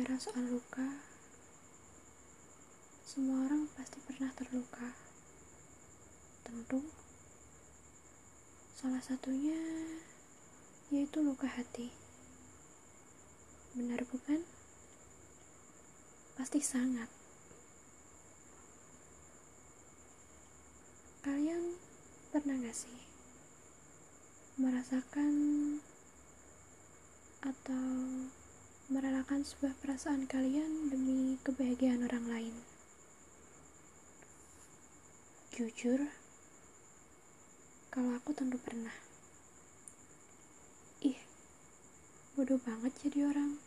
bicara soal luka, semua orang pasti pernah terluka. Tentu, salah satunya yaitu luka hati. Benar bukan? Pasti sangat. Kalian pernah gak sih merasakan atau merelakan sebuah perasaan kalian demi kebahagiaan orang lain. Jujur, kalau aku tentu pernah. Ih, bodoh banget jadi orang.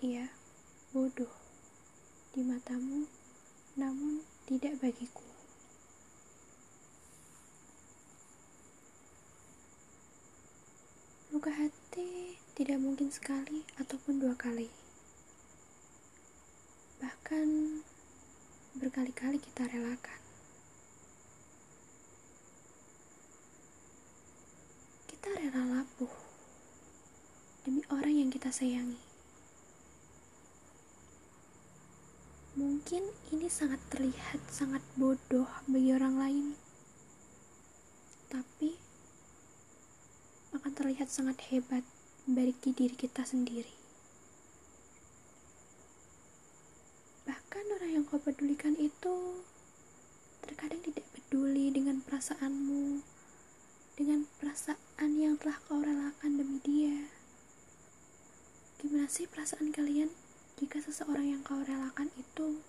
Iya, bodoh di matamu, namun tidak bagiku. Luka hati tidak mungkin sekali ataupun dua kali. Bahkan berkali-kali kita relakan. Kita rela lapuh demi orang yang kita sayangi. Mungkin ini sangat terlihat sangat bodoh bagi orang lain. Tapi akan terlihat sangat hebat bagi diri kita sendiri. Bahkan orang yang kau pedulikan itu terkadang tidak peduli dengan perasaanmu, dengan perasaan yang telah kau relakan demi dia. Gimana sih perasaan kalian jika seseorang yang kau relakan itu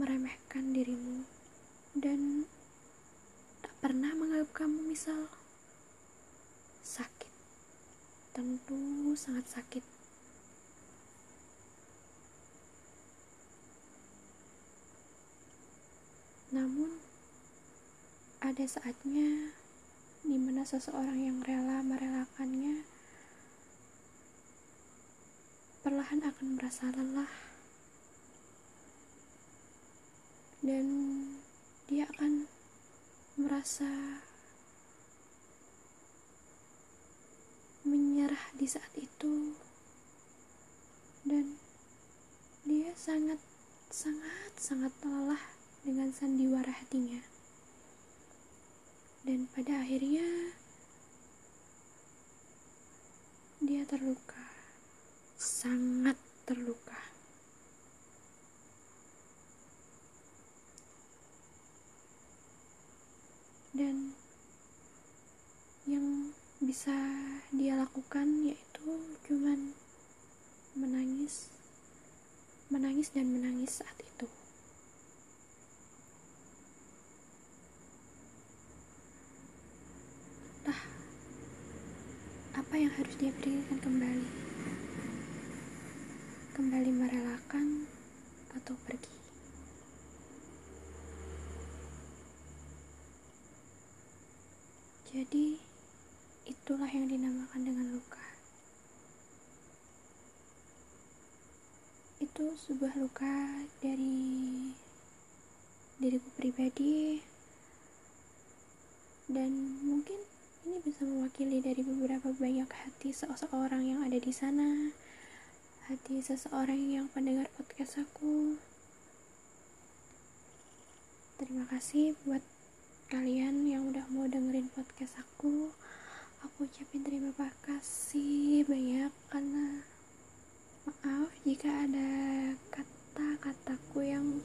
meremehkan dirimu dan tak pernah menganggap kamu misal? Tentu sangat sakit. Namun, ada saatnya di mana seseorang yang rela merelakannya perlahan akan merasa lelah dan dia akan merasa menyerah di saat itu dan dia sangat sangat sangat lelah dengan sandiwara hatinya. Dan pada akhirnya dia terluka. Sangat terluka. Dan yang bisa dia lakukan yaitu cuman menangis menangis dan menangis saat itu. Entah apa yang harus dia berikan kembali. Kembali merelakan atau pergi. Jadi Itulah yang dinamakan dengan luka. Itu sebuah luka dari diriku pribadi. Dan mungkin ini bisa mewakili dari beberapa banyak hati seseorang yang ada di sana. Hati seseorang yang pendengar podcast aku. Terima kasih buat kalian yang udah mau dengerin podcast aku aku ucapin terima kasih banyak karena maaf jika ada kata-kataku yang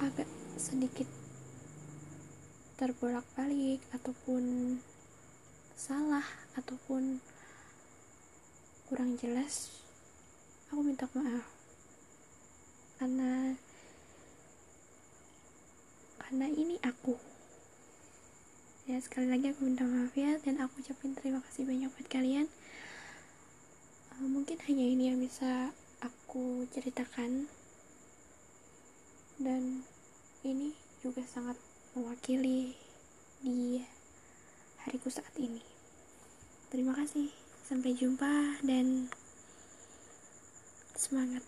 agak sedikit terbolak-balik ataupun salah ataupun kurang jelas aku minta maaf. Karena karena ini aku. Ya sekali lagi aku minta maaf ya dan aku ucapin terima kasih banyak buat kalian. Uh, mungkin hanya ini yang bisa aku ceritakan. Dan ini juga sangat mewakili di hariku saat ini. Terima kasih. Sampai jumpa dan semangat